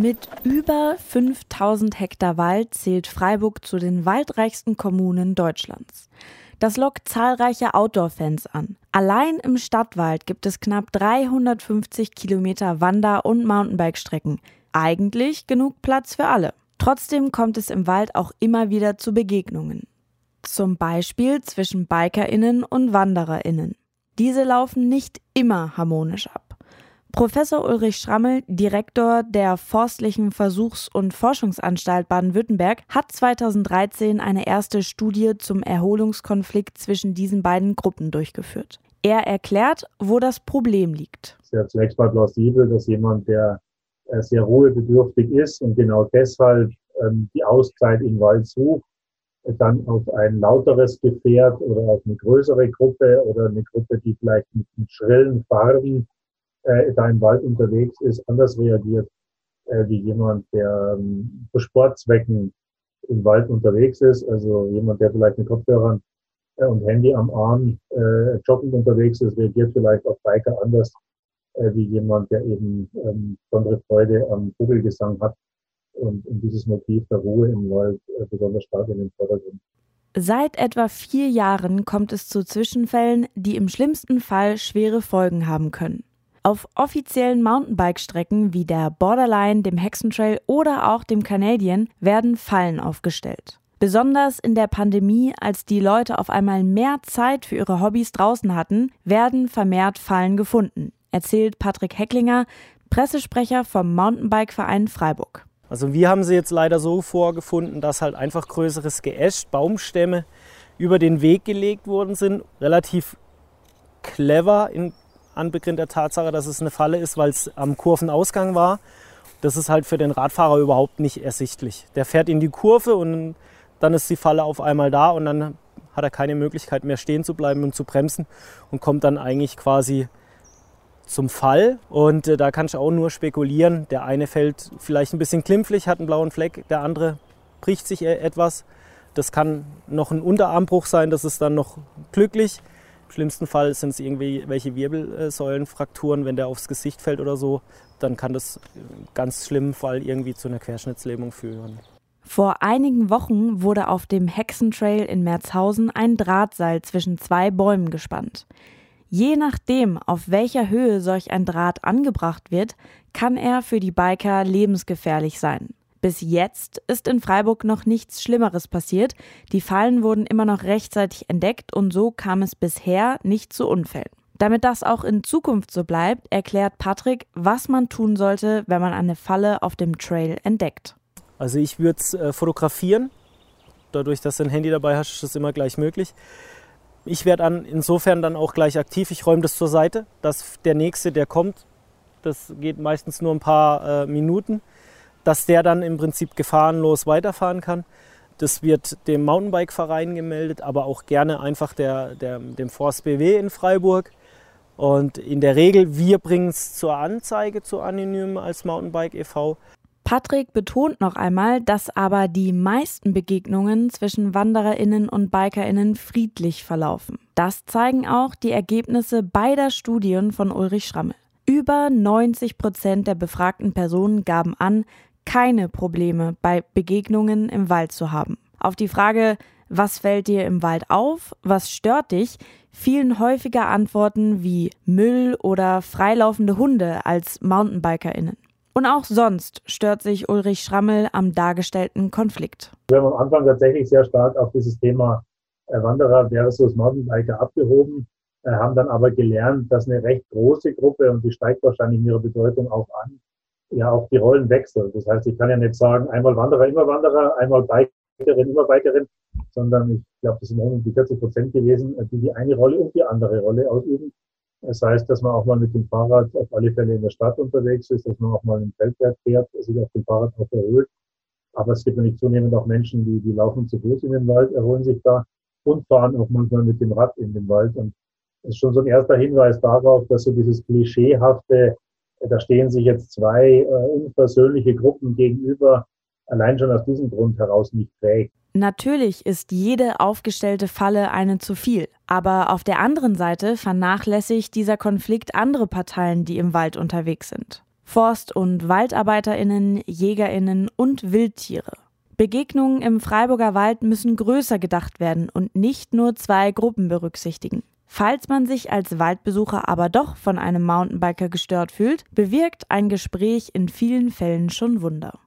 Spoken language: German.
Mit über 5000 Hektar Wald zählt Freiburg zu den waldreichsten Kommunen Deutschlands. Das lockt zahlreiche Outdoor-Fans an. Allein im Stadtwald gibt es knapp 350 Kilometer Wander- und Mountainbike-Strecken. Eigentlich genug Platz für alle. Trotzdem kommt es im Wald auch immer wieder zu Begegnungen. Zum Beispiel zwischen BikerInnen und WandererInnen. Diese laufen nicht immer harmonisch ab. Professor Ulrich Schrammel, Direktor der Forstlichen Versuchs- und Forschungsanstalt Baden-Württemberg, hat 2013 eine erste Studie zum Erholungskonflikt zwischen diesen beiden Gruppen durchgeführt. Er erklärt, wo das Problem liegt. Es ist ja zunächst mal plausibel, dass jemand, der äh, sehr ruhebedürftig ist und genau deshalb ähm, die Auszeit im Wald sucht, dann auf ein lauteres Gefährt oder auf eine größere Gruppe oder eine Gruppe, die vielleicht mit, mit schrillen Farben äh, da im Wald unterwegs ist, anders reagiert äh, wie jemand, der ähm, für Sportzwecken im Wald unterwegs ist. Also jemand, der vielleicht mit Kopfhörern äh, und Handy am Arm äh, joggend unterwegs ist, reagiert vielleicht auf Biker anders äh, wie jemand, der eben ähm, besondere Freude am Vogelgesang hat und, und dieses Motiv der Ruhe im Wald äh, besonders stark in den Vordergrund. Seit etwa vier Jahren kommt es zu Zwischenfällen, die im schlimmsten Fall schwere Folgen haben können. Auf offiziellen Mountainbike-Strecken wie der Borderline, dem Hexentrail oder auch dem Canadian werden Fallen aufgestellt. Besonders in der Pandemie, als die Leute auf einmal mehr Zeit für ihre Hobbys draußen hatten, werden vermehrt Fallen gefunden, erzählt Patrick Hecklinger, Pressesprecher vom Mountainbike-Verein Freiburg. Also wir haben sie jetzt leider so vorgefunden, dass halt einfach größeres Geäst, Baumstämme über den Weg gelegt worden sind, relativ clever in anbegrenzt der Tatsache, dass es eine Falle ist, weil es am Kurvenausgang war. Das ist halt für den Radfahrer überhaupt nicht ersichtlich. Der fährt in die Kurve und dann ist die Falle auf einmal da und dann hat er keine Möglichkeit mehr stehen zu bleiben und zu bremsen und kommt dann eigentlich quasi zum Fall. Und äh, da kann ich auch nur spekulieren. Der eine fällt vielleicht ein bisschen klimpflich, hat einen blauen Fleck, der andere bricht sich e-, etwas. Das kann noch ein Unterarmbruch sein, das ist dann noch glücklich schlimmsten Fall sind es irgendwie welche Wirbelsäulenfrakturen, wenn der aufs Gesicht fällt oder so, dann kann das im ganz schlimmen Fall irgendwie zu einer Querschnittslähmung führen. Vor einigen Wochen wurde auf dem Hexentrail in Merzhausen ein Drahtseil zwischen zwei Bäumen gespannt. Je nachdem, auf welcher Höhe solch ein Draht angebracht wird, kann er für die Biker lebensgefährlich sein. Bis jetzt ist in Freiburg noch nichts Schlimmeres passiert. Die Fallen wurden immer noch rechtzeitig entdeckt und so kam es bisher nicht zu Unfällen. Damit das auch in Zukunft so bleibt, erklärt Patrick, was man tun sollte, wenn man eine Falle auf dem Trail entdeckt. Also ich würde es äh, fotografieren. Dadurch, dass du ein Handy dabei hast, ist das immer gleich möglich. Ich werde dann insofern dann auch gleich aktiv. Ich räume das zur Seite, dass der nächste, der kommt, das geht meistens nur ein paar äh, Minuten, dass der dann im Prinzip gefahrenlos weiterfahren kann. Das wird dem Mountainbike-Verein gemeldet, aber auch gerne einfach der, der, dem Forst BW in Freiburg. Und in der Regel, wir bringen es zur Anzeige zu Anonym als Mountainbike e.V. Patrick betont noch einmal, dass aber die meisten Begegnungen zwischen WandererInnen und BikerInnen friedlich verlaufen. Das zeigen auch die Ergebnisse beider Studien von Ulrich Schrammel. Über 90 Prozent der befragten Personen gaben an, keine Probleme bei Begegnungen im Wald zu haben. Auf die Frage, was fällt dir im Wald auf, was stört dich, fielen häufiger Antworten wie Müll oder freilaufende Hunde als Mountainbikerinnen. Und auch sonst stört sich Ulrich Schrammel am dargestellten Konflikt. Wir haben am Anfang tatsächlich sehr stark auf dieses Thema äh, Wanderer versus Mountainbiker abgehoben, äh, haben dann aber gelernt, dass eine recht große Gruppe, und die steigt wahrscheinlich in ihrer Bedeutung auch an, ja auch die Rollen wechseln. Das heißt, ich kann ja nicht sagen, einmal Wanderer, immer Wanderer, einmal Bikerin, immer Bikerin, sondern ich glaube, das sind um die 40 Prozent gewesen, die die eine Rolle und die andere Rolle ausüben. Das heißt, dass man auch mal mit dem Fahrrad auf alle Fälle in der Stadt unterwegs ist, dass man auch mal im Feldberg fährt, sich auf dem Fahrrad auch erholt. Aber es gibt nämlich zunehmend auch Menschen, die, die laufen zu Fuß in den Wald, erholen sich da und fahren auch manchmal mit dem Rad in den Wald. Und das ist schon so ein erster Hinweis darauf, dass so dieses klischeehafte, da stehen sich jetzt zwei äh, unversöhnliche Gruppen gegenüber, allein schon aus diesem Grund heraus nicht trägt. Natürlich ist jede aufgestellte Falle eine zu viel, aber auf der anderen Seite vernachlässigt dieser Konflikt andere Parteien, die im Wald unterwegs sind. Forst- und Waldarbeiterinnen, Jägerinnen und Wildtiere. Begegnungen im Freiburger Wald müssen größer gedacht werden und nicht nur zwei Gruppen berücksichtigen. Falls man sich als Waldbesucher aber doch von einem Mountainbiker gestört fühlt, bewirkt ein Gespräch in vielen Fällen schon Wunder.